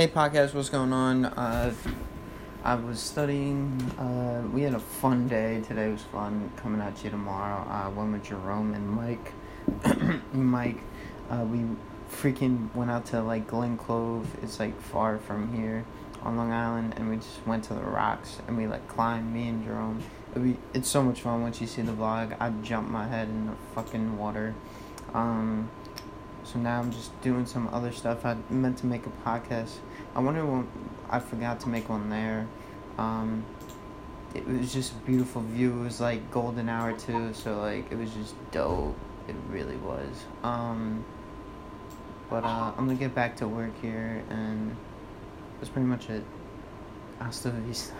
Hey podcast, what's going on? Uh, I was studying. Uh, we had a fun day. Today was fun. Coming at you tomorrow. I went with Jerome and Mike. Mike, uh, we freaking went out to like Glen Cove. It's like far from here on Long Island, and we just went to the rocks and we like climbed. Me and Jerome. Be, it's so much fun once you see the vlog. I jumped my head in the fucking water. Um, so now I'm just doing some other stuff. I meant to make a podcast. I wonder when I forgot to make one there. Um, it was just a beautiful view. It was like golden hour too, so like it was just dope. It really was. Um, but uh, I'm gonna get back to work here, and that's pretty much it. Hasta vista.